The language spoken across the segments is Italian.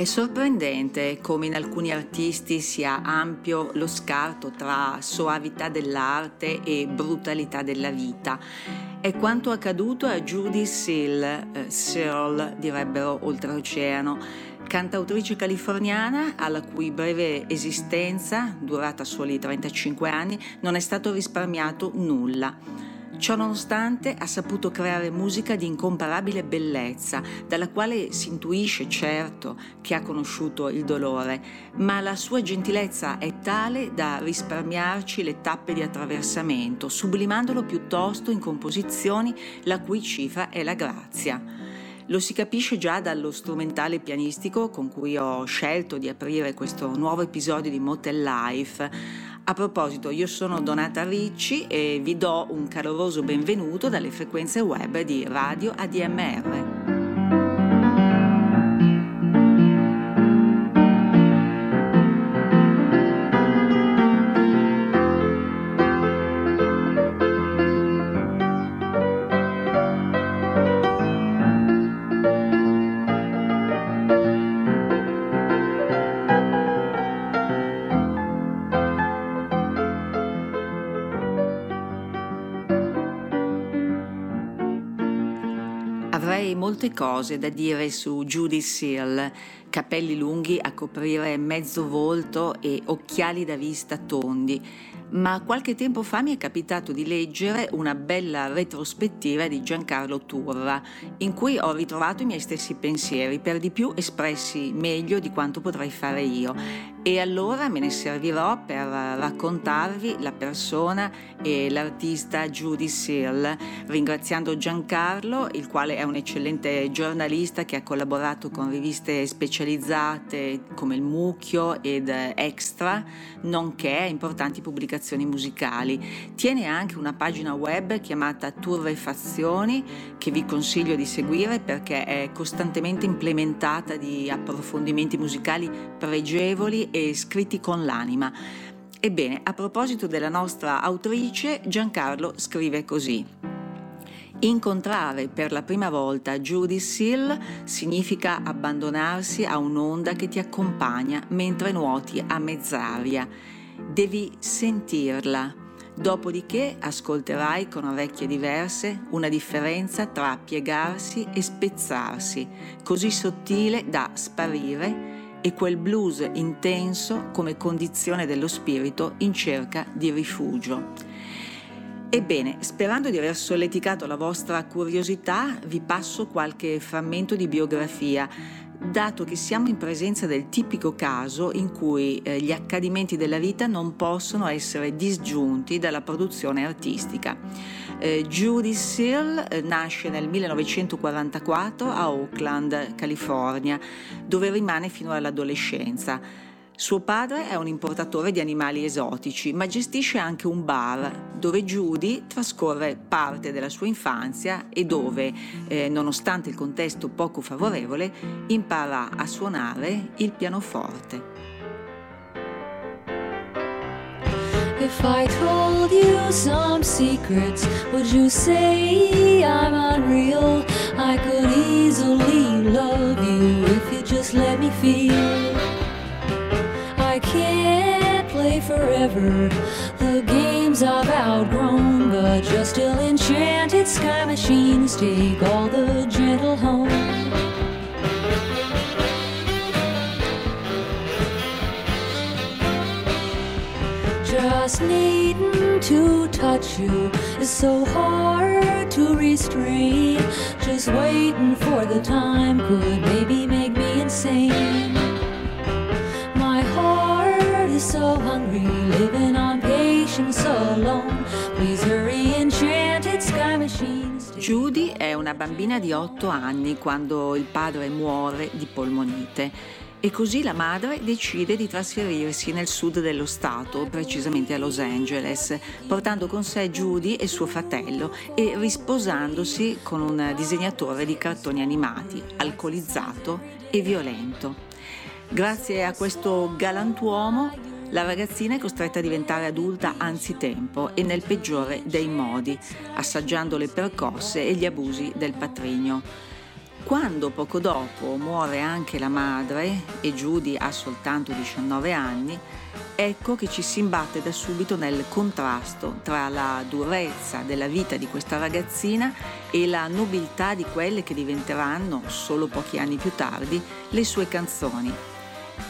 È sorprendente come in alcuni artisti sia ampio lo scarto tra soavità dell'arte e brutalità della vita. È quanto accaduto a Judy Seal, eh, Searle direbbero oltreoceano, cantautrice californiana alla cui breve esistenza, durata soli 35 anni, non è stato risparmiato nulla. Ciò nonostante ha saputo creare musica di incomparabile bellezza, dalla quale si intuisce certo che ha conosciuto il dolore, ma la sua gentilezza è tale da risparmiarci le tappe di attraversamento, sublimandolo piuttosto in composizioni la cui cifra è la grazia. Lo si capisce già dallo strumentale pianistico con cui ho scelto di aprire questo nuovo episodio di Motel Life, a proposito, io sono Donata Ricci e vi do un caloroso benvenuto dalle frequenze web di Radio ADMR. Molte cose da dire su Judy Seal, capelli lunghi a coprire mezzo volto e occhiali da vista tondi ma qualche tempo fa mi è capitato di leggere una bella retrospettiva di Giancarlo Turra, in cui ho ritrovato i miei stessi pensieri, per di più espressi meglio di quanto potrei fare io. E allora me ne servirò per raccontarvi la persona e l'artista Judy Searle, ringraziando Giancarlo, il quale è un eccellente giornalista che ha collaborato con riviste specializzate come il Mucchio ed Extra, nonché importanti pubblicazioni musicali. Tiene anche una pagina web chiamata Turrefazioni che vi consiglio di seguire perché è costantemente implementata di approfondimenti musicali pregevoli e scritti con l'anima. Ebbene, a proposito della nostra autrice, Giancarlo scrive così. Incontrare per la prima volta Judy Seal significa abbandonarsi a un'onda che ti accompagna mentre nuoti a mezz'aria devi sentirla. Dopodiché ascolterai con orecchie diverse una differenza tra piegarsi e spezzarsi, così sottile da sparire, e quel blues intenso come condizione dello spirito in cerca di rifugio. Ebbene, sperando di aver solleticato la vostra curiosità, vi passo qualche frammento di biografia dato che siamo in presenza del tipico caso in cui eh, gli accadimenti della vita non possono essere disgiunti dalla produzione artistica. Eh, Judy Searle eh, nasce nel 1944 a Oakland, California, dove rimane fino all'adolescenza. Suo padre è un importatore di animali esotici, ma gestisce anche un bar dove Judy trascorre parte della sua infanzia e dove, eh, nonostante il contesto poco favorevole, impara a suonare il pianoforte. If I told you some secrets, would you say I'm unreal? I could easily love you if you just let me feel. Can't play forever. The games I've outgrown, but you're still enchanted. Sky machines take all the gentle home. Just needing to touch you is so hard to restrain. Just waiting for the time could maybe make me insane so hungry, living on patience alone. Please hurry, enchanted sky machines. Judy è una bambina di 8 anni quando il padre muore di polmonite. E così la madre decide di trasferirsi nel sud dello stato, precisamente a Los Angeles, portando con sé Judy e suo fratello e risposandosi con un disegnatore di cartoni animati, alcolizzato e violento. Grazie a questo galantuomo la ragazzina è costretta a diventare adulta anzitempo e nel peggiore dei modi, assaggiando le percosse e gli abusi del patrigno. Quando poco dopo muore anche la madre e Judy ha soltanto 19 anni, ecco che ci si imbatte da subito nel contrasto tra la durezza della vita di questa ragazzina e la nobiltà di quelle che diventeranno, solo pochi anni più tardi, le sue canzoni.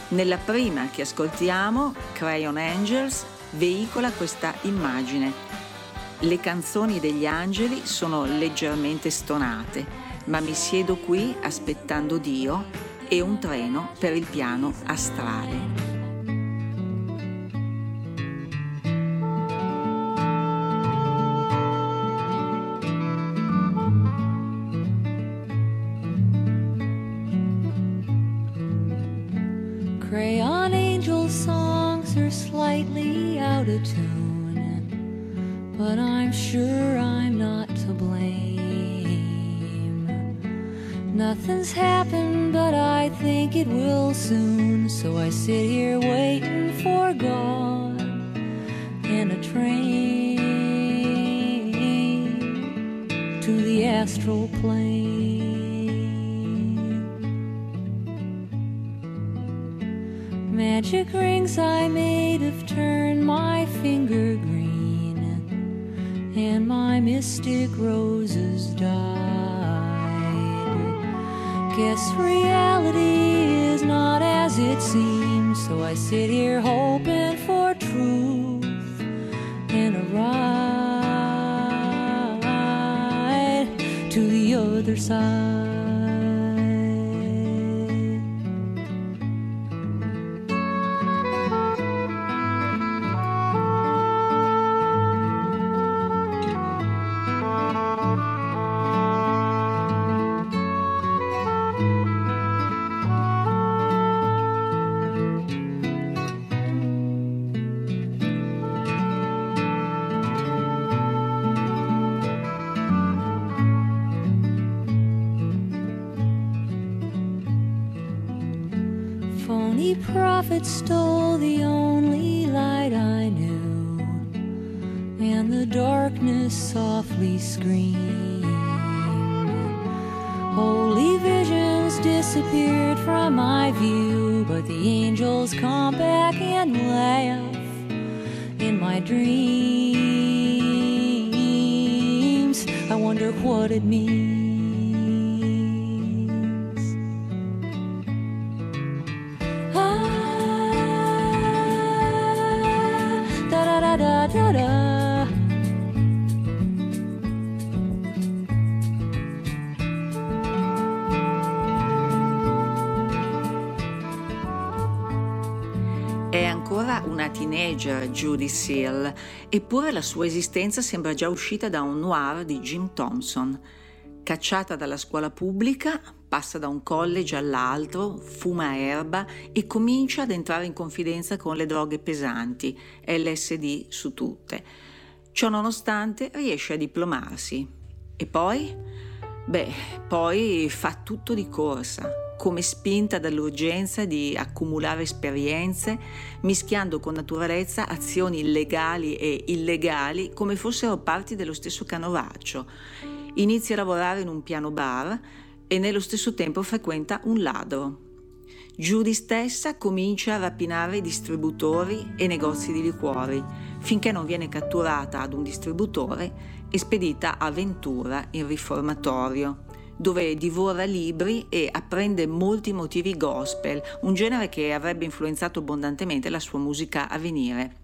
Nella prima che ascoltiamo, Crayon Angels, veicola questa immagine. Le canzoni degli angeli sono leggermente stonate, ma mi siedo qui aspettando Dio e un treno per il piano astrale. But I'm sure I'm not to blame. Nothing's happened, but I think it will soon. So I sit here waiting for God and a train to the astral plane. Magic rings I made have turned my finger green and my mystic roses died. Guess reality is not as it seems, so I sit here hoping for truth and a ride to the other side. Teenager Judy Seal, eppure la sua esistenza sembra già uscita da un noir di Jim Thompson. Cacciata dalla scuola pubblica, passa da un college all'altro, fuma erba e comincia ad entrare in confidenza con le droghe pesanti, LSD su tutte. Ciò nonostante riesce a diplomarsi. E poi? Beh, poi fa tutto di corsa come spinta dall'urgenza di accumulare esperienze, mischiando con naturalezza azioni legali e illegali come fossero parti dello stesso canovaccio. Inizia a lavorare in un piano bar e nello stesso tempo frequenta un ladro. Judy stessa comincia a rapinare distributori e negozi di liquori, finché non viene catturata ad un distributore e spedita a Ventura in riformatorio dove divora libri e apprende molti motivi gospel, un genere che avrebbe influenzato abbondantemente la sua musica a venire.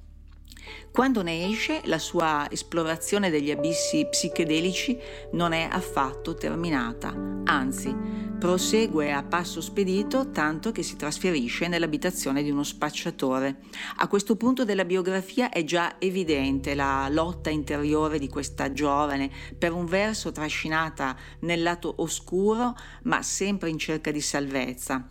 Quando ne esce, la sua esplorazione degli abissi psichedelici non è affatto terminata, anzi, prosegue a passo spedito tanto che si trasferisce nell'abitazione di uno spacciatore. A questo punto della biografia è già evidente la lotta interiore di questa giovane, per un verso trascinata nel lato oscuro, ma sempre in cerca di salvezza.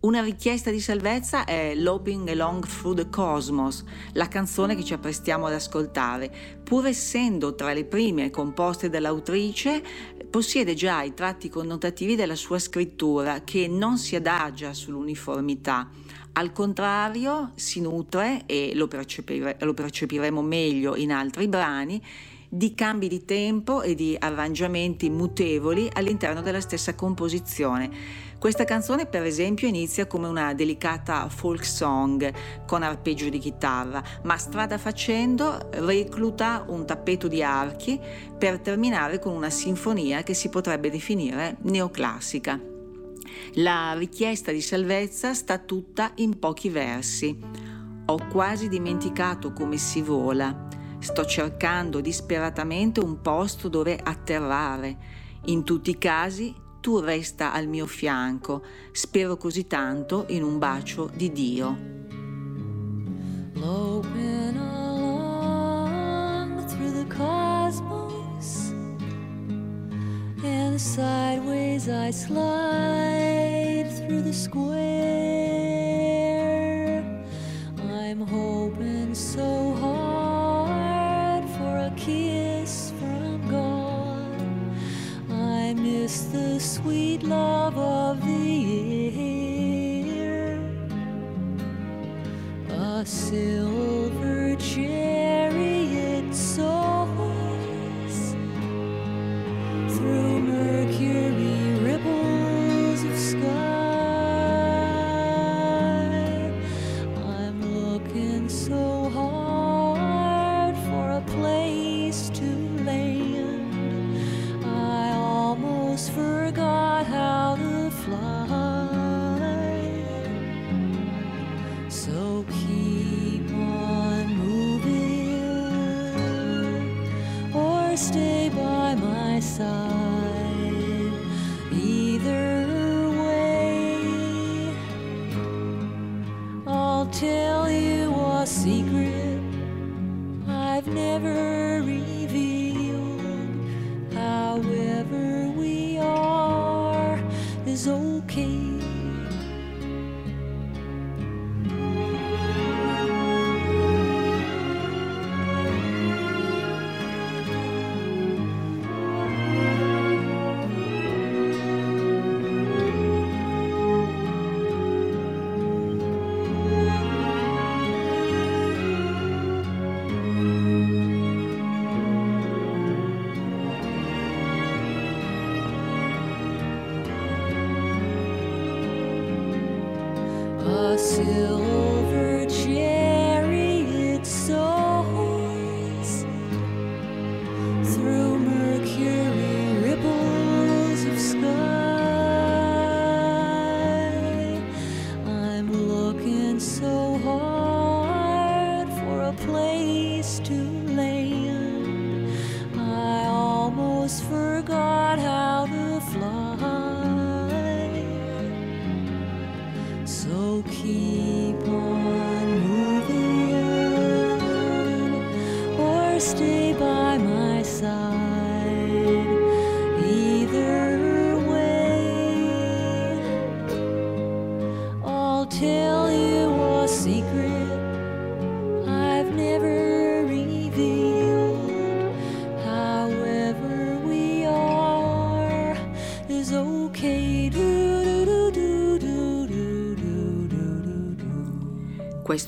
Una richiesta di salvezza è Loping Along Through the Cosmos, la canzone che ci apprestiamo ad ascoltare. Pur essendo tra le prime composte dall'autrice, possiede già i tratti connotativi della sua scrittura, che non si adagia sull'uniformità. Al contrario, si nutre, e lo, percepire, lo percepiremo meglio in altri brani, di cambi di tempo e di arrangiamenti mutevoli all'interno della stessa composizione. Questa canzone per esempio inizia come una delicata folk song con arpeggio di chitarra, ma strada facendo recluta un tappeto di archi per terminare con una sinfonia che si potrebbe definire neoclassica. La richiesta di salvezza sta tutta in pochi versi. Ho quasi dimenticato come si vola. Sto cercando disperatamente un posto dove atterrare. In tutti i casi tu resta al mio fianco, spero così tanto in un bacio di Dio. Loping along sideways I slide through the square. I'm hoping so hard sweet love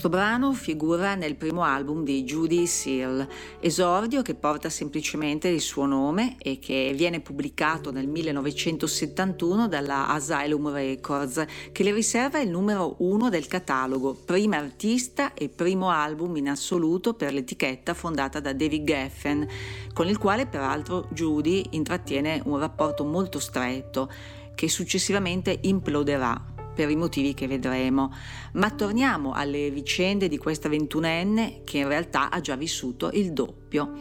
Questo brano figura nel primo album di Judy Seal, esordio che porta semplicemente il suo nome e che viene pubblicato nel 1971 dalla Asylum Records, che le riserva il numero uno del catalogo, prima artista e primo album in assoluto per l'etichetta fondata da David Geffen, con il quale peraltro Judy intrattiene un rapporto molto stretto che successivamente imploderà per i motivi che vedremo. Ma torniamo alle vicende di questa ventunenne che in realtà ha già vissuto il doppio.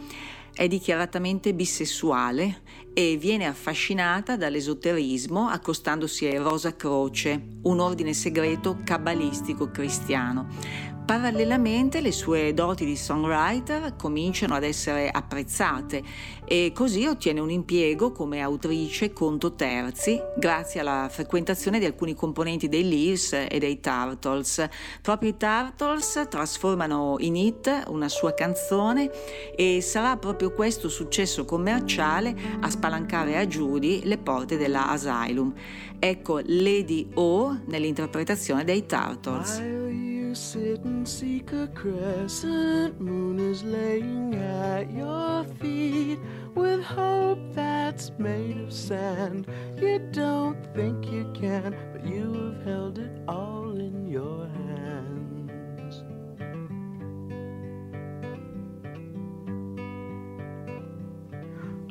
È dichiaratamente bisessuale e viene affascinata dall'esoterismo accostandosi ai Rosa Croce, un ordine segreto cabalistico cristiano. Parallelamente le sue doti di songwriter cominciano ad essere apprezzate e così ottiene un impiego come autrice conto terzi grazie alla frequentazione di alcuni componenti dei Leaves e dei Turtles. Proprio i Turtles trasformano in hit una sua canzone e sarà proprio questo successo commerciale a spalancare a Judy le porte della Asylum. Ecco Lady O nell'interpretazione dei Turtles. You sit and seek a crescent moon is laying at your feet with hope that's made of sand. You don't think you can, but you have held it all in your hands.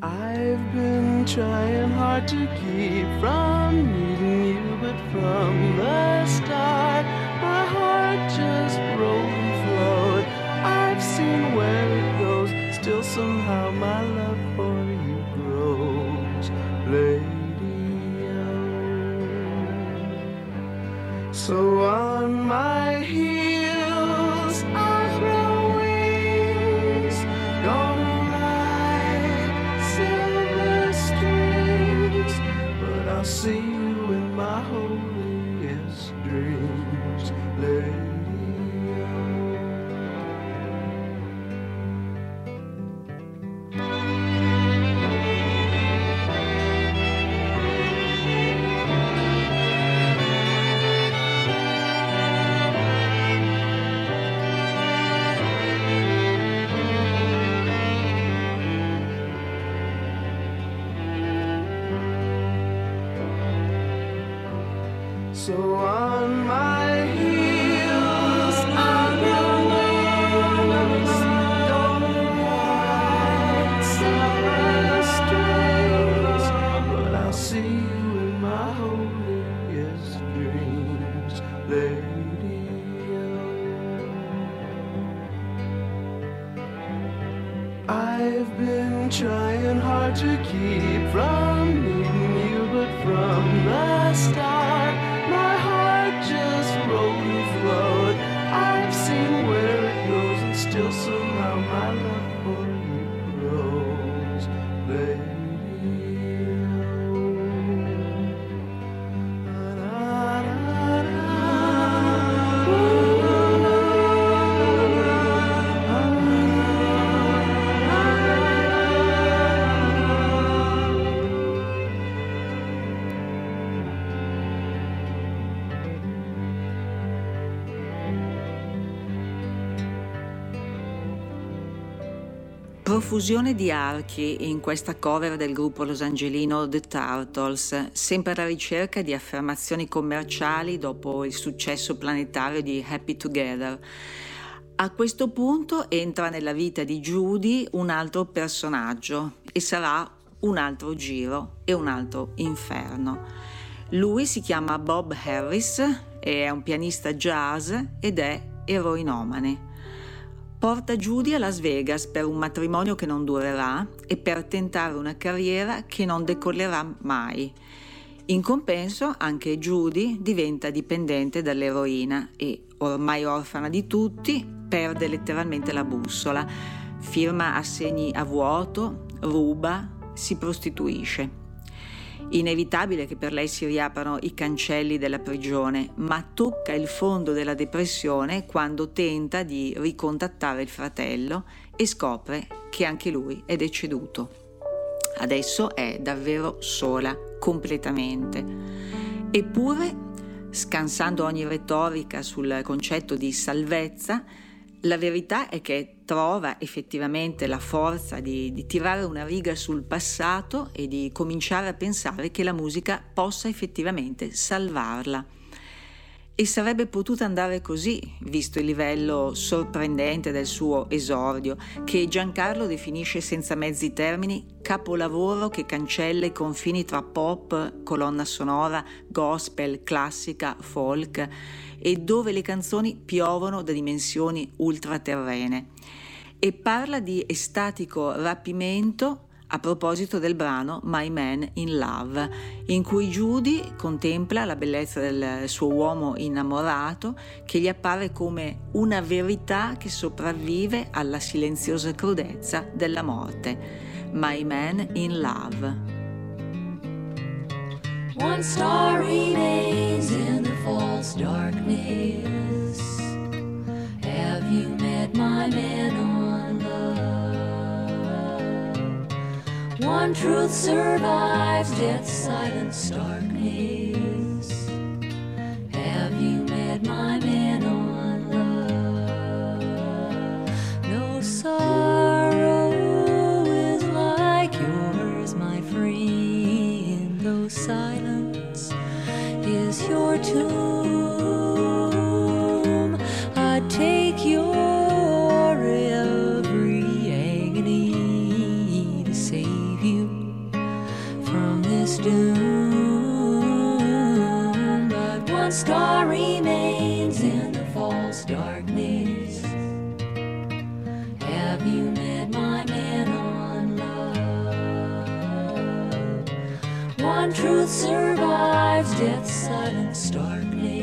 I've been trying hard to keep from needing you, but from the start, my heart just rolled and flowed. I've seen where it goes, still somehow my love for you grows. Radio. So on my heels, see Profusione di archi in questa cover del gruppo losangelino The Turtles, sempre alla ricerca di affermazioni commerciali dopo il successo planetario di Happy Together. A questo punto entra nella vita di Judy un altro personaggio e sarà un altro giro e un altro inferno. Lui si chiama Bob Harris, è un pianista jazz ed è eroinomane porta Judy a Las Vegas per un matrimonio che non durerà e per tentare una carriera che non decollerà mai. In compenso anche Judy diventa dipendente dall'eroina e, ormai orfana di tutti, perde letteralmente la bussola, firma assegni a vuoto, ruba, si prostituisce. Inevitabile che per lei si riaprano i cancelli della prigione, ma tocca il fondo della depressione quando tenta di ricontattare il fratello e scopre che anche lui è deceduto. Adesso è davvero sola, completamente. Eppure, scansando ogni retorica sul concetto di salvezza, la verità è che trova effettivamente la forza di, di, tirare una riga sul passato e di cominciare a pensare che la musica possa effettivamente salvarla. E sarebbe potuta andare così, visto il livello sorprendente del suo esordio, che Giancarlo definisce senza mezzi termini capolavoro che cancella i confini tra pop, colonna sonora, gospel, classica, folk e dove le canzoni piovono da dimensioni ultraterrene. E parla di estatico rapimento a proposito del brano My Man in Love, in cui Judy contempla la bellezza del suo uomo innamorato che gli appare come una verità che sopravvive alla silenziosa crudezza della morte. My Man in Love. One star remains in the false darkness. Have you met my man on One truth survives death's silent darkness. Have you met my man on love? No sorrow is like yours, my friend. Though silence is your tomb. One star remains in the false darkness. Have you met my man on love? One truth survives death's silent darkness.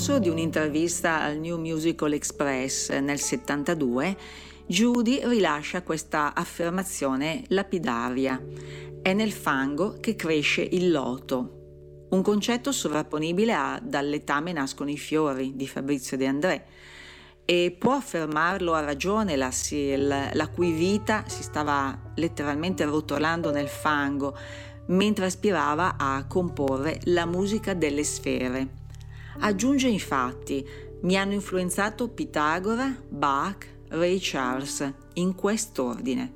Corso di un'intervista al New Musical Express nel 72, Judy rilascia questa affermazione lapidaria. È nel fango che cresce il loto. Un concetto sovrapponibile a Dall'etame nascono i fiori di Fabrizio De André. E può affermarlo a ragione la, la, cui vita si stava letteralmente rotolando nel fango mentre aspirava a comporre la musica delle sfere. Aggiunge infatti, mi hanno influenzato Pitagora, Bach, Ray Charles, in quest'ordine.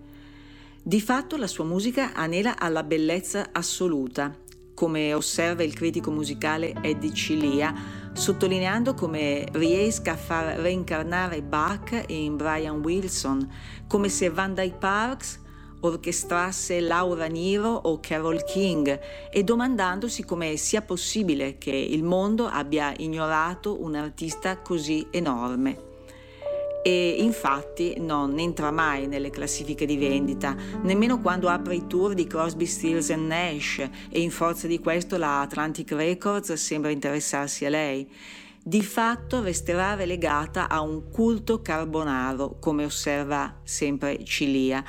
Di fatto la sua musica anela alla bellezza assoluta, come osserva il critico musicale Eddie Cilia, sottolineando come riesca a far reincarnare Bach in Brian Wilson, come se Van Dyke Parks orchestrasse Laura Niro o Carol King e domandandosi come sia possibile che il mondo abbia ignorato un artista così enorme e infatti non entra mai nelle classifiche di vendita, nemmeno quando apre i tour di Crosby, Stills Nash e in forza di questo la Atlantic Records sembra interessarsi a lei. Di fatto resterà relegata a un culto carbonaro, come osserva sempre Cilia,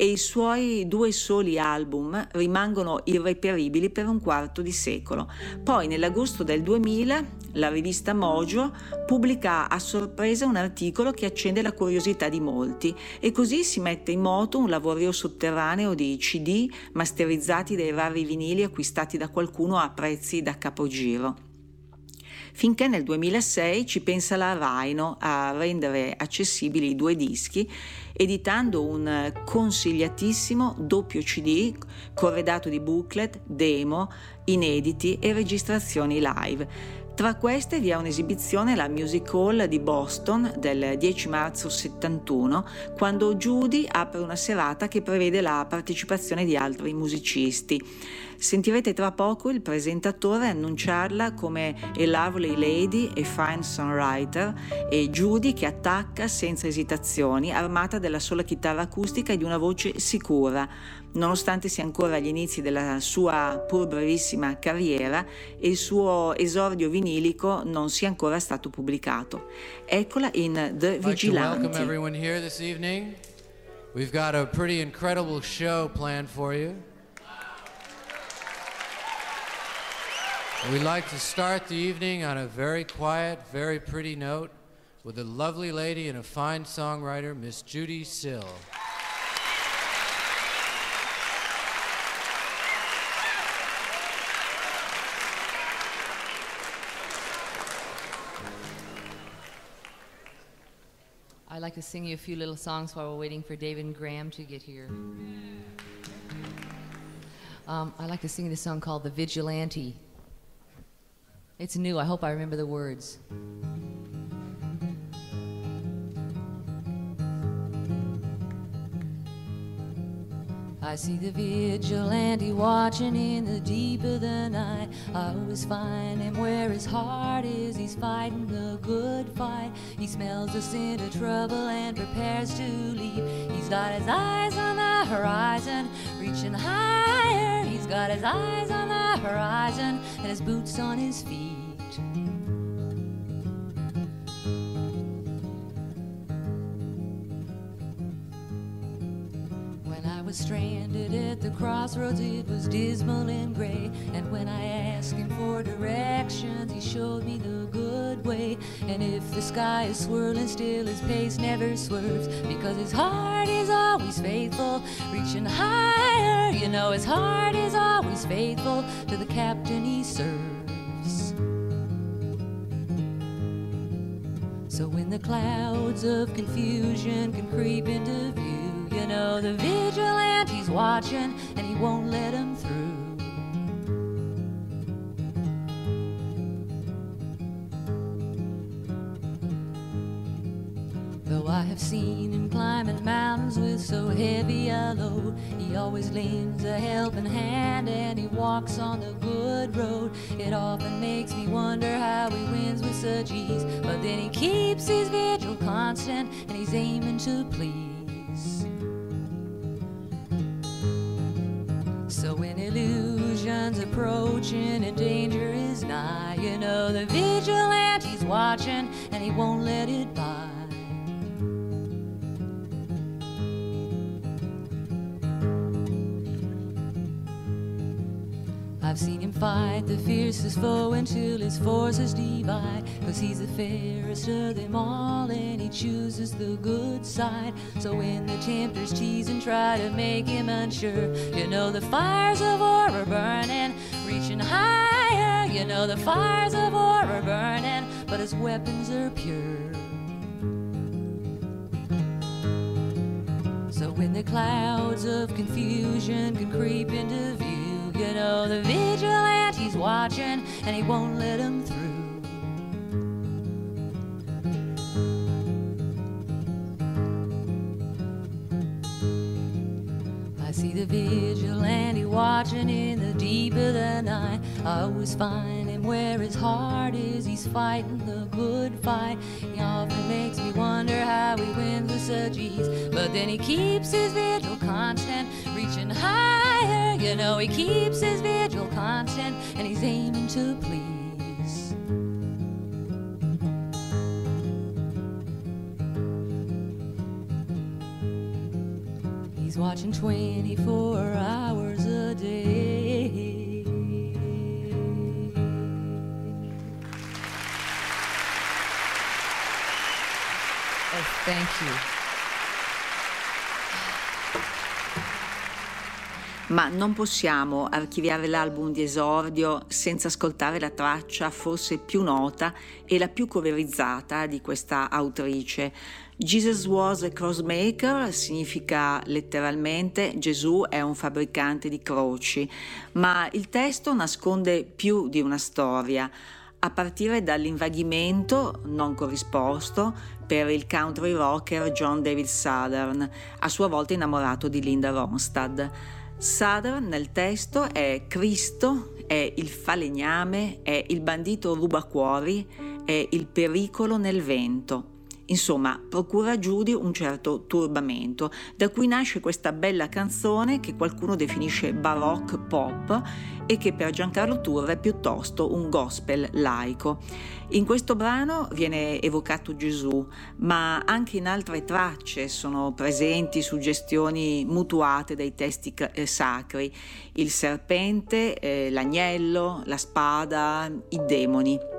e i suoi due soli album rimangono irreperibili per un quarto di secolo. Poi nell'agosto del 2000 la rivista Mojo pubblica a sorpresa un articolo che accende la curiosità di molti e così si mette in moto un lavorio sotterraneo di CD masterizzati dai rari vinili acquistati da qualcuno a prezzi da capogiro finché nel 2006 ci pensa la Rhino a rendere accessibili i due dischi editando un consigliatissimo doppio CD corredato di booklet, demo, inediti e registrazioni live. Tra queste vi è un'esibizione alla Music Hall di Boston del 10 marzo 71, quando Judy apre una serata che prevede la partecipazione di altri musicisti. Sentirete tra poco il presentatore annunciarla come a lovely lady e fine songwriter e Judy che attacca senza esitazioni, armata della sola chitarra acustica e di una voce sicura, nonostante sia ancora agli inizi della sua pur brevissima carriera e il suo esordio vinilico non sia ancora stato pubblicato. Eccola in The Vigilanti. We've got a pretty incredible show planned for you. We'd like to start the evening on a very quiet, very pretty note with a lovely lady and a fine songwriter, Miss Judy Sill. I'd like to sing you a few little songs while we're waiting for David Graham to get here. Um, I like to sing this song called The Vigilante. It's new. I hope I remember the words. I see the vigilante watching in the deep of the night. I always find him where his heart is. He's fighting the good fight. He smells the scent of trouble and prepares to leave. He's got his eyes on the horizon, reaching higher. He's got his eyes on the horizon and his boots on his feet. Was stranded at the crossroads, it was dismal and gray. And when I asked him for directions, he showed me the good way. And if the sky is swirling still, his pace never swerves. Because his heart is always faithful, reaching higher. You know, his heart is always faithful to the captain he serves. So when the clouds of confusion can creep into view, you know the vigilante's watching and he won't let him through. Though I have seen him climbing mountains with so heavy a load, he always lends a helping hand and he walks on the good road. It often makes me wonder how he wins with such ease, but then he keeps his vigil constant and he's aiming to please. Illusion's approaching and danger is nigh, you know the vigilante's watching and he won't let it by. I've seen him fight the fiercest foe until his forces divide. Cause he's the fairest of them all, and he chooses the good side. So when the tempters tease and try to make him unsure, you know the fires of war are burning, reaching higher. You know the fires of war are burning, but his weapons are pure. So when the clouds of confusion can creep into view, you know the vigilante's watching and he won't let him through. I see the vigilante watching in the deep of the night. I always find where his heart is. He's fighting the good fight. He often makes me wonder how he wins with such. But then he keeps his vigil constant, reaching higher you know he keeps his vigil constant and he's aiming to please. He's watching 24 hours a day. Thank you. ma non possiamo archiviare l'album di esordio senza ascoltare la traccia forse più nota e la più coverizzata di questa autrice. Jesus was a crossmaker significa letteralmente Gesù è un fabbricante di croci, ma il testo nasconde più di una storia a partire dall'invaghimento non corrisposto per il country rocker John David Southern, a sua volta innamorato di Linda Ronstadt. Sadr nel testo è Cristo, è il falegname, è il bandito rubacuori, è il pericolo nel vento. Insomma, procura a Judy un certo turbamento, da cui nasce questa bella canzone che qualcuno definisce baroque pop e che per Giancarlo Turre è piuttosto un gospel laico. In questo brano viene evocato Gesù, ma anche in altre tracce sono presenti suggestioni mutuate dai testi eh, sacri, il serpente, eh, l'agnello, la spada, i demoni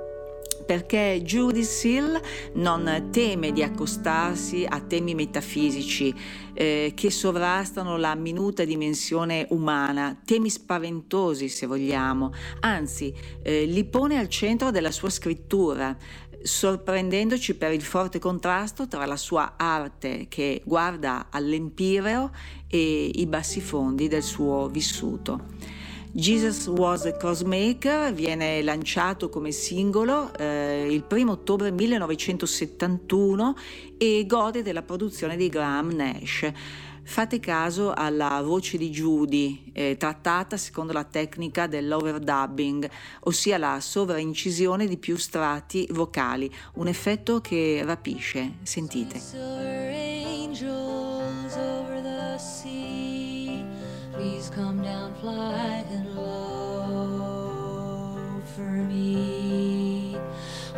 perché Judy Seal non teme di accostarsi a temi metafisici eh, che sovrastano la minuta dimensione umana, temi spaventosi se vogliamo, anzi eh, li pone al centro della sua scrittura, sorprendendoci per il forte contrasto tra la sua arte che guarda all'empireo e i bassi fondi del suo vissuto. Jesus Was a Crossmaker viene lanciato come singolo eh, il 1 ottobre 1971 e gode della produzione di Graham Nash. Fate caso alla voce di Judy, eh, trattata secondo la tecnica dell'overdubbing, ossia la sovraincisione di più strati vocali, un effetto che rapisce. Sentite. Please come down flying low for me.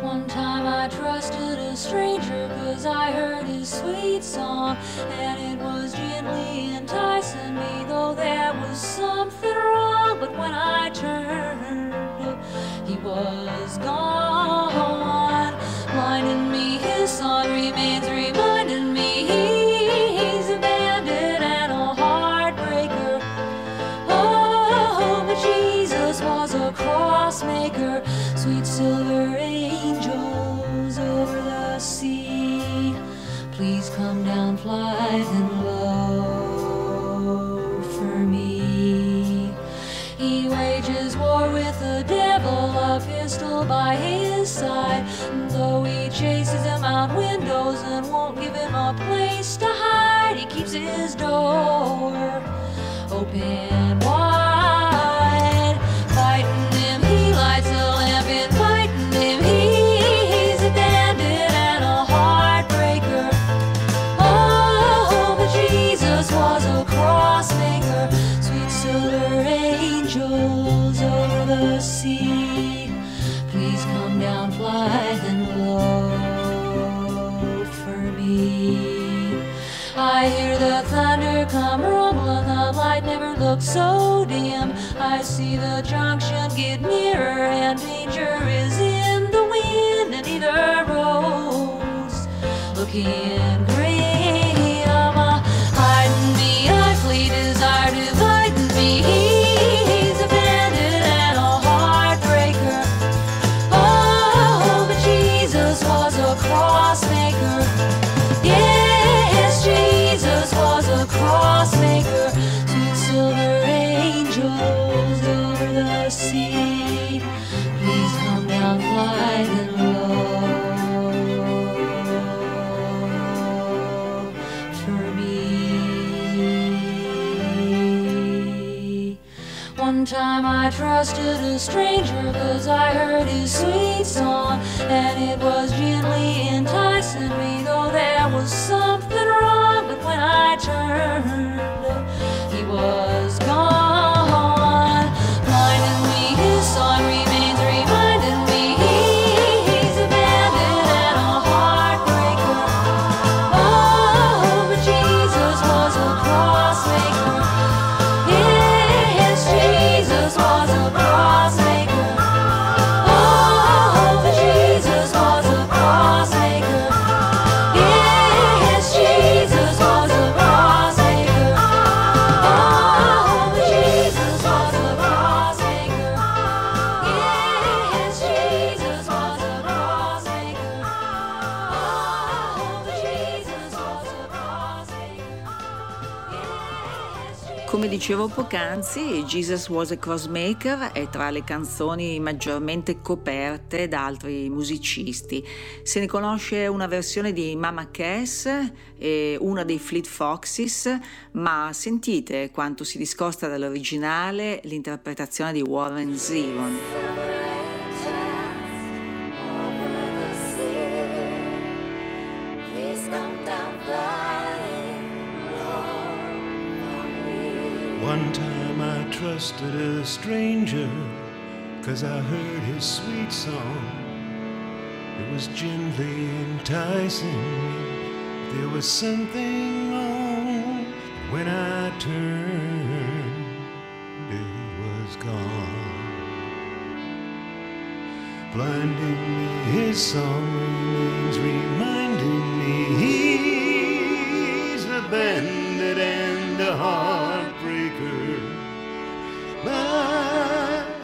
One time I trusted a stranger cause I heard his sweet song and it was gently enticing me though there was something wrong but when I turned he was gone blinding me his song remains reminding by his side. Though he chases him out windows and won't give him a place to hide, he keeps his door open so dim. I see the junction get nearer, and danger is in the wind, and either road's looking I trusted a stranger cause I heard his sweet song. And it was gently enticing me though there was something wrong but when I turned. He was dicevo poc'anzi, Jesus Was a Crossmaker è tra le canzoni maggiormente coperte da altri musicisti. Se ne conosce una versione di Mama Cass e una dei Fleet Foxes, ma sentite quanto si discosta dall'originale l'interpretazione di Warren Zevon. One time I trusted a stranger, cause I heard his sweet song. It was gently enticing. There was something wrong. When I turned, it was gone. Blinding me, his song remains reminding me he's a bandit and a heartbreaker.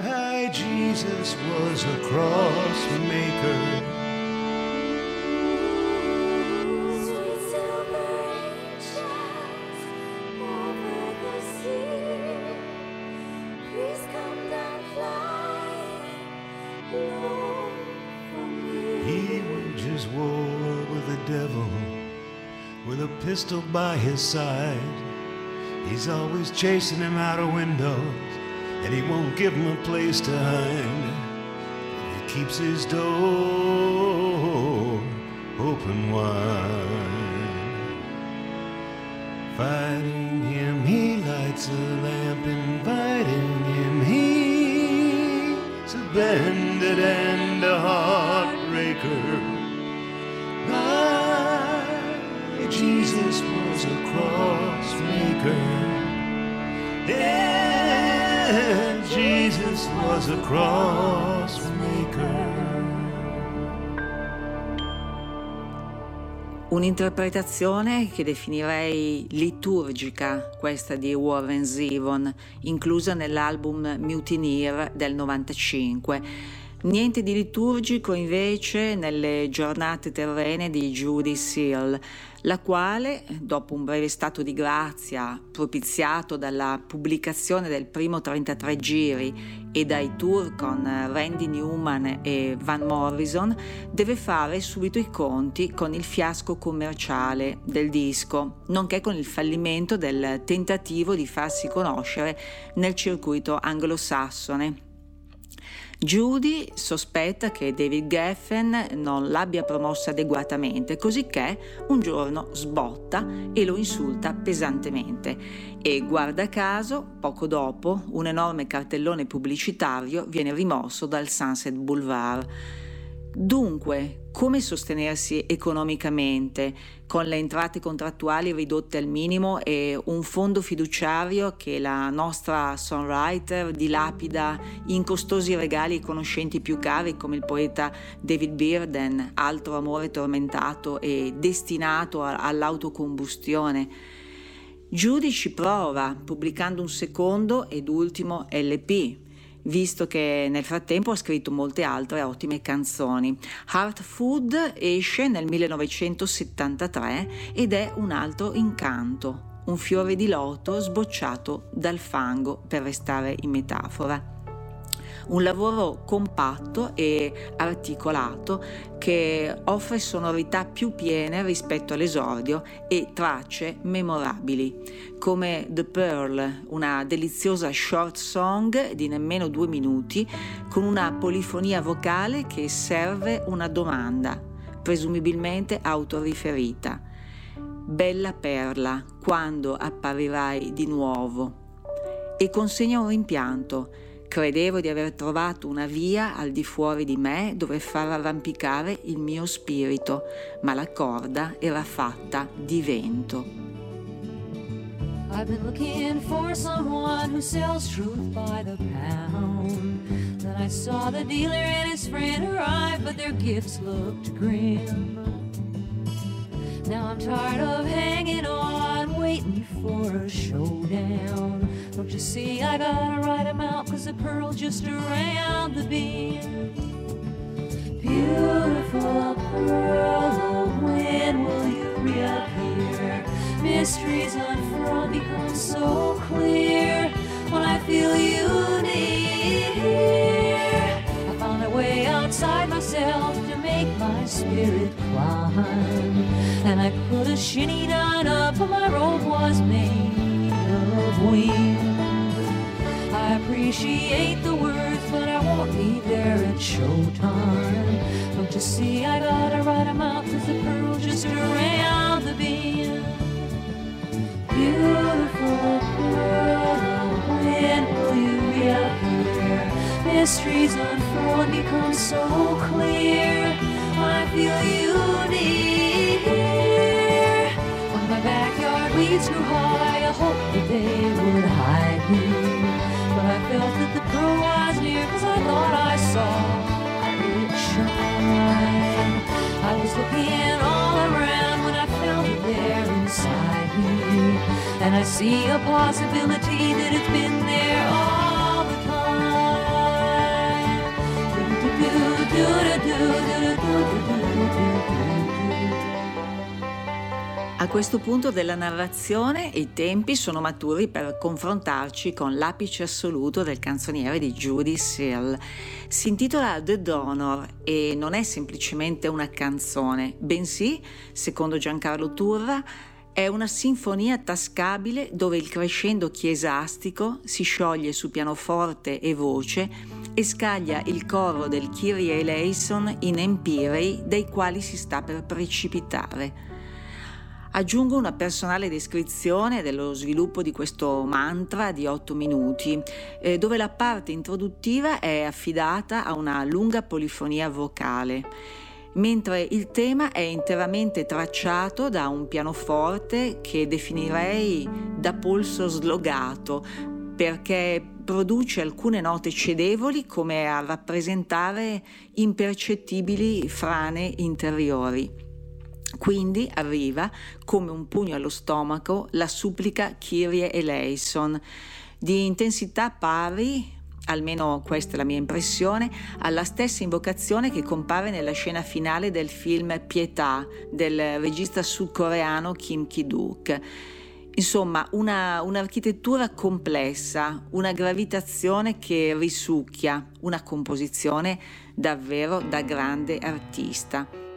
My Jesus was a cross maker. Sweet silver angels over the sea, please come down flying low for me. He wages war with the devil with a pistol by his side. He's always chasing him out of windows, and he won't give him a place to hide. He keeps his door open wide. Fighting him, he lights a lamp, inviting him. He's a bandit and a heartbreaker. Jesus was a cross maker. Yeah, Jesus was a cross maker. Un'interpretazione che definirei liturgica, questa di Warren Zevon, inclusa nell'album Mutineer del 95. Niente di liturgico invece nelle giornate terrene di Judy Seal, la quale, dopo un breve stato di grazia propiziato dalla pubblicazione del primo 33 giri e dai tour con Randy Newman e Van Morrison, deve fare subito i conti con il fiasco commerciale del disco, nonché con il fallimento del tentativo di farsi conoscere nel circuito anglosassone. Judy sospetta che David Geffen non l'abbia promossa adeguatamente, cosicché un giorno sbotta e lo insulta pesantemente. E guarda caso, poco dopo, un enorme cartellone pubblicitario viene rimosso dal Sunset Boulevard. Dunque, come sostenersi economicamente con le entrate contrattuali ridotte al minimo e un fondo fiduciario che la nostra songwriter dilapida in costosi regali ai conoscenti più cari come il poeta David Bearden, altro amore tormentato e destinato all'autocombustione? Judy ci prova pubblicando un secondo ed ultimo LP visto che nel frattempo ha scritto molte altre ottime canzoni. Heart Food esce nel 1973 ed è un altro incanto, un fiore di loto sbocciato dal fango, per restare in metafora. Un lavoro compatto e articolato che offre sonorità più piene rispetto all'esordio e tracce memorabili, come The Pearl, una deliziosa short song di nemmeno due minuti, con una polifonia vocale che serve una domanda, presumibilmente autoriferita. Bella perla, quando apparirai di nuovo? E consegna un rimpianto Credevo di aver trovato una via al di fuori di me dove far arrampicare il mio spirito, ma la corda era fatta di vento. I've been looking for someone who sells truth by the pound. Then I saw the dealer and his friend arrive, but their gifts looked grim. Now I'm tired of hanging on, waiting for a showdown. Don't you see, I gotta ride them out, cause the pearl just around the bend. Beautiful pearl, oh, when will you reappear? Mysteries unfurled become so clear when I feel you near way outside myself to make my spirit climb. And I put a shinny down up, but my robe was made of wind. I appreciate the words, but I won't be there at showtime. Don't you see, I got a right amount of the pearl just around the bend. You. The mysteries unfold become so clear. I feel you near. When my backyard weeds grew high, I hoped that they would hide me. But I felt that the pearl was near, cause I thought I saw it shine. I was looking all around when I felt it there inside me. And I see a possibility that it's been there all A questo punto della narrazione i tempi sono maturi per confrontarci con l'apice assoluto del canzoniere di Judy Searle. Si intitola The Donor e non è semplicemente una canzone, bensì, secondo Giancarlo Turra, è una sinfonia tascabile dove il crescendo chiesastico si scioglie su pianoforte e voce e scaglia il coro del Kyrie eleison in empirei dei quali si sta per precipitare. Aggiungo una personale descrizione dello sviluppo di questo mantra di 8 minuti, eh, dove la parte introduttiva è affidata a una lunga polifonia vocale, mentre il tema è interamente tracciato da un pianoforte che definirei da polso slogato, perché produce alcune note cedevoli come a rappresentare impercettibili frane interiori. Quindi arriva, come un pugno allo stomaco, la supplica Kyrie eleison, di intensità pari, almeno questa è la mia impressione, alla stessa invocazione che compare nella scena finale del film Pietà del regista sudcoreano Kim Ki-duk. Insomma, una, un'architettura complessa, una gravitazione che risucchia, una composizione davvero da grande artista.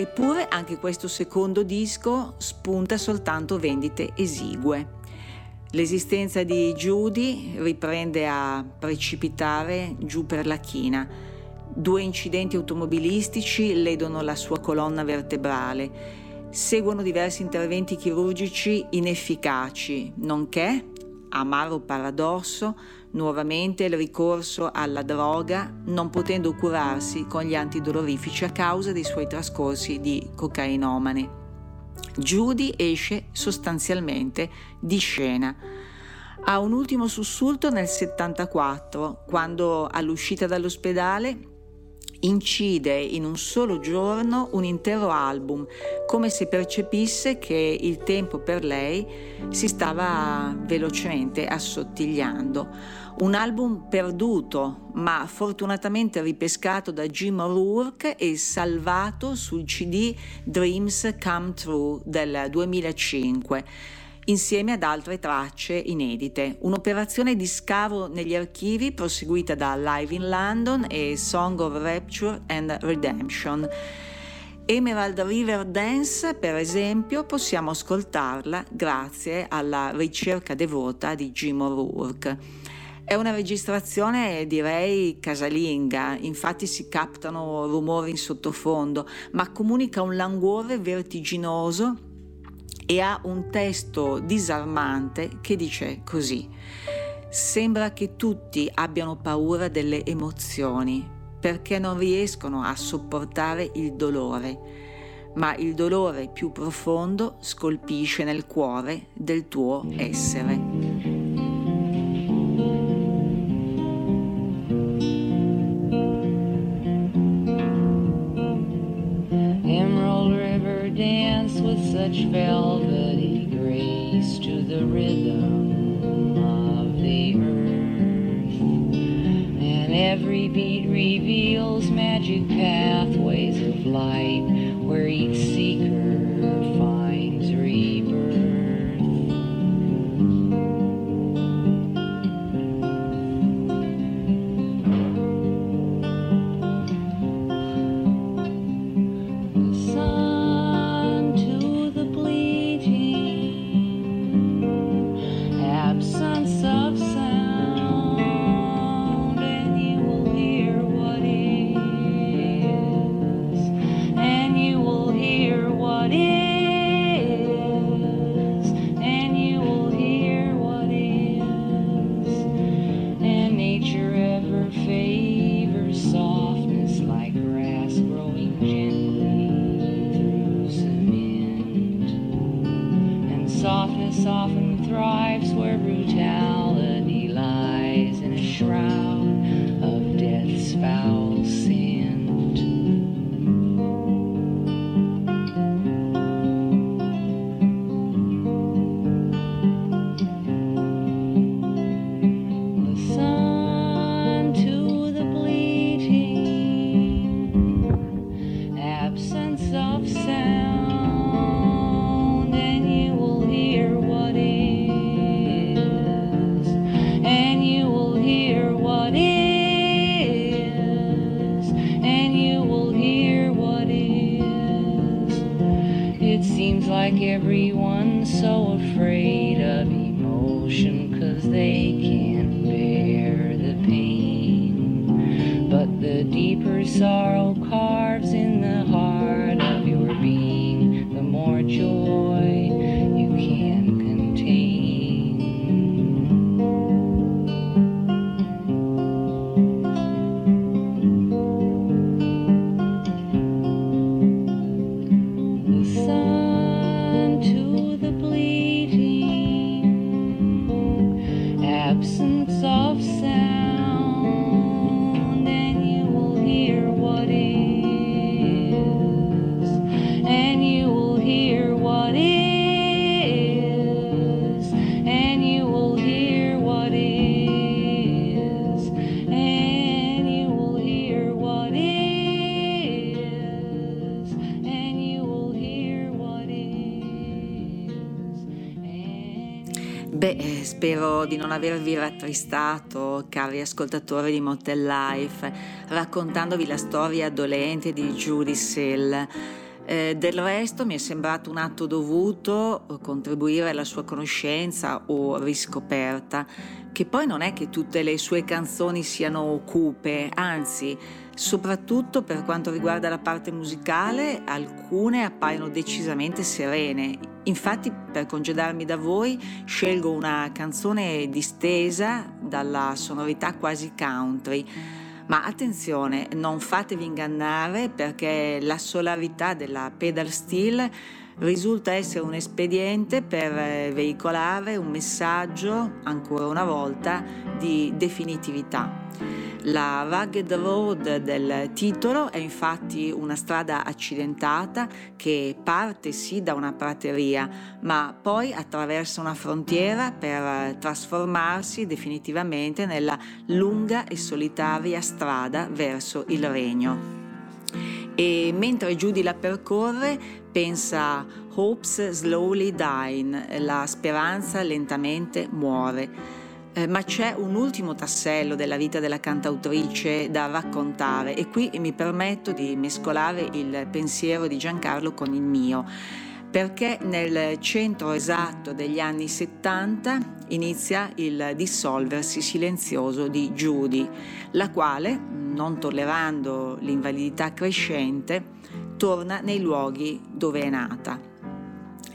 Eppure anche questo secondo disco spunta soltanto vendite esigue. L'esistenza di Judy riprende a precipitare giù per la china. Due incidenti automobilistici ledono la sua colonna vertebrale. Seguono diversi interventi chirurgici inefficaci, nonché, amaro paradosso, nuovamente il ricorso alla droga, non potendo curarsi con gli antidolorifici a causa dei suoi trascorsi di cocainomane. Judy esce sostanzialmente di scena. Ha un ultimo sussulto nel 74, quando all'uscita dall'ospedale incide in un solo giorno un intero album, come se percepisse che il tempo per lei si stava velocemente assottigliando. Un album perduto, ma fortunatamente ripescato da Jim O'Rourke e salvato sul CD Dreams Come True del 2005 insieme ad altre tracce inedite. Un'operazione di scavo negli archivi proseguita da Live in London e Song of Rapture and Redemption. Emerald River Dance, per esempio, possiamo ascoltarla grazie alla ricerca devota di Jim O'Rourke. È una registrazione direi casalinga, infatti si captano rumori in sottofondo, ma comunica un languore vertiginoso e ha un testo disarmante che dice così. Sembra che tutti abbiano paura delle emozioni perché non riescono a sopportare il dolore, ma il dolore più profondo scolpisce nel cuore del tuo essere. Cause they can't bear the pain. But the deeper sorrow rattristato, cari ascoltatori di Motel Life, raccontandovi la storia dolente di Judy Sill. Eh, del resto mi è sembrato un atto dovuto contribuire alla sua conoscenza o riscoperta, che poi non è che tutte le sue canzoni siano cupe, anzi, soprattutto per quanto riguarda la parte musicale, alcune appaiono decisamente serene. Infatti, per congedarmi da voi, scelgo una canzone distesa dalla sonorità quasi country. Ma attenzione, non fatevi ingannare perché la solarità della pedal steel risulta essere un espediente per eh, veicolare un messaggio, ancora una volta, di definitività. La rugged road del titolo è infatti una strada accidentata che parte sì da una prateria, ma poi attraversa una frontiera per eh, trasformarsi definitivamente nella lunga e solitaria strada verso il regno. E mentre Judy la percorre, pensa Hope's slowly dying, la speranza lentamente muore. Eh, ma c'è un ultimo tassello della vita della cantautrice da raccontare e qui mi permetto di mescolare il pensiero di Giancarlo con il mio perché nel centro esatto degli anni 70 inizia il dissolversi silenzioso di Judy, la quale, non tollerando l'invalidità crescente, torna nei luoghi dove è nata.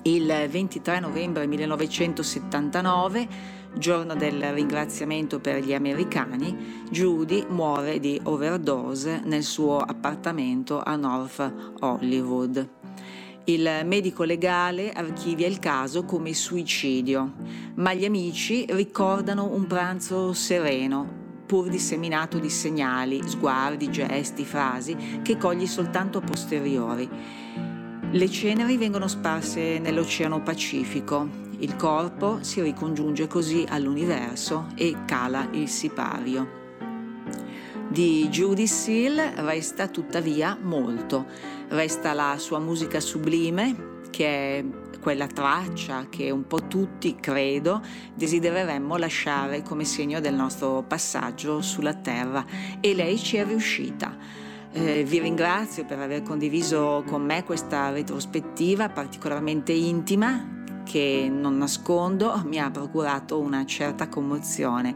Il 23 novembre 1979, giorno del ringraziamento per gli americani, Judy muore di overdose nel suo appartamento a North Hollywood. Il medico legale archivia il caso come suicidio, ma gli amici ricordano un pranzo sereno, pur disseminato di segnali, sguardi, gesti, frasi che cogli soltanto a posteriori. Le ceneri vengono sparse nell'Oceano Pacifico, il corpo si ricongiunge così all'universo e cala il sipario. Di Judy Seal resta tuttavia molto. Resta la sua musica sublime, che è quella traccia che un po' tutti, credo, desidereremmo lasciare come segno del nostro passaggio sulla Terra e lei ci è riuscita. Eh, vi ringrazio per aver condiviso con me questa retrospettiva particolarmente intima che non nascondo mi ha procurato una certa commozione.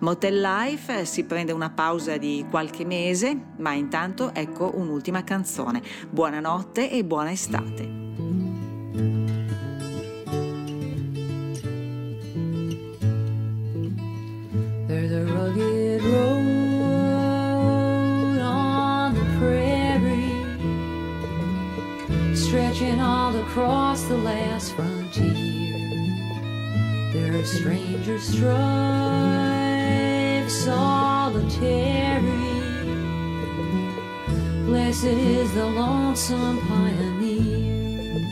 Motel Life si prende una pausa di qualche mese, ma intanto ecco un'ultima canzone. Buonanotte e buona estate. There are strangers strive solitary. Blessed is the lonesome pioneer.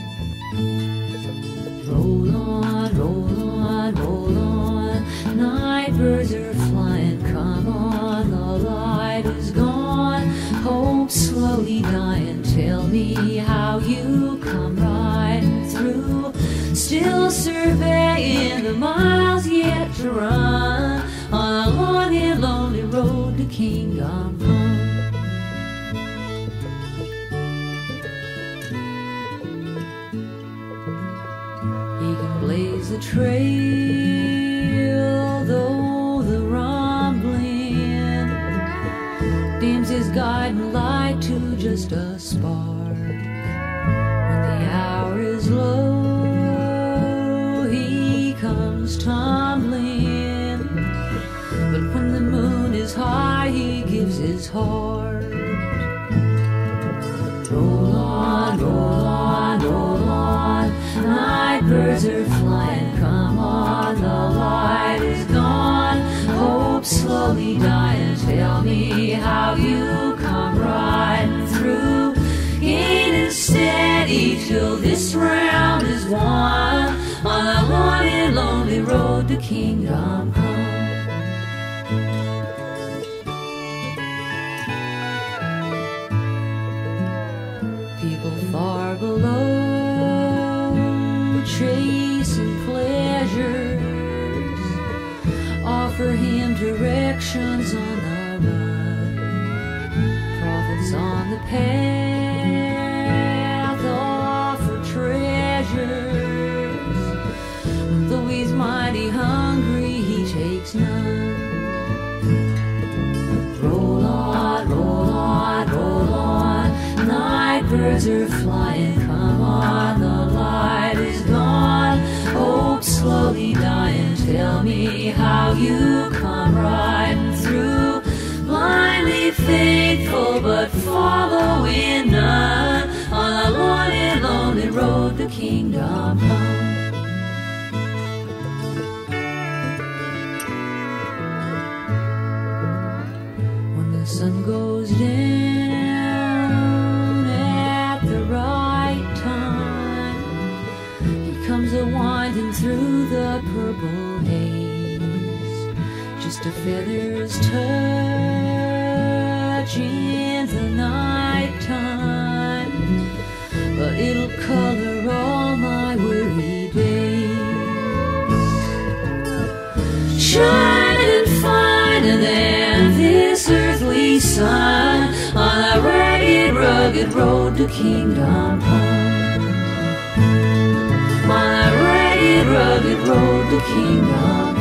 Roll on, roll on, roll on. Night birds are flying. Come on, the light is gone. Hope slowly dying. Tell me how you come riding through. Still the miles yet to run on a long and lonely road to Kingdom Come. He can blaze the trail, heart. Roll on, roll on, roll on. Night birds are flying. Come on, the light is gone. Hope slowly dying. Tell me how you come riding through. Gaining steady till this round is won. On the long and lonely road to kingdom directions on the run prophets on the path offer treasures though he's mighty hungry he takes none Roll on, roll on, roll on. Night birds are flying. Come on, the light is gone. Hope slowly dying. Tell me how you feathers touch in the night time, but it'll color all my weary days. Shining and finer than this earthly sun on a ragged, rugged road to kingdom come. On a ragged, rugged road to kingdom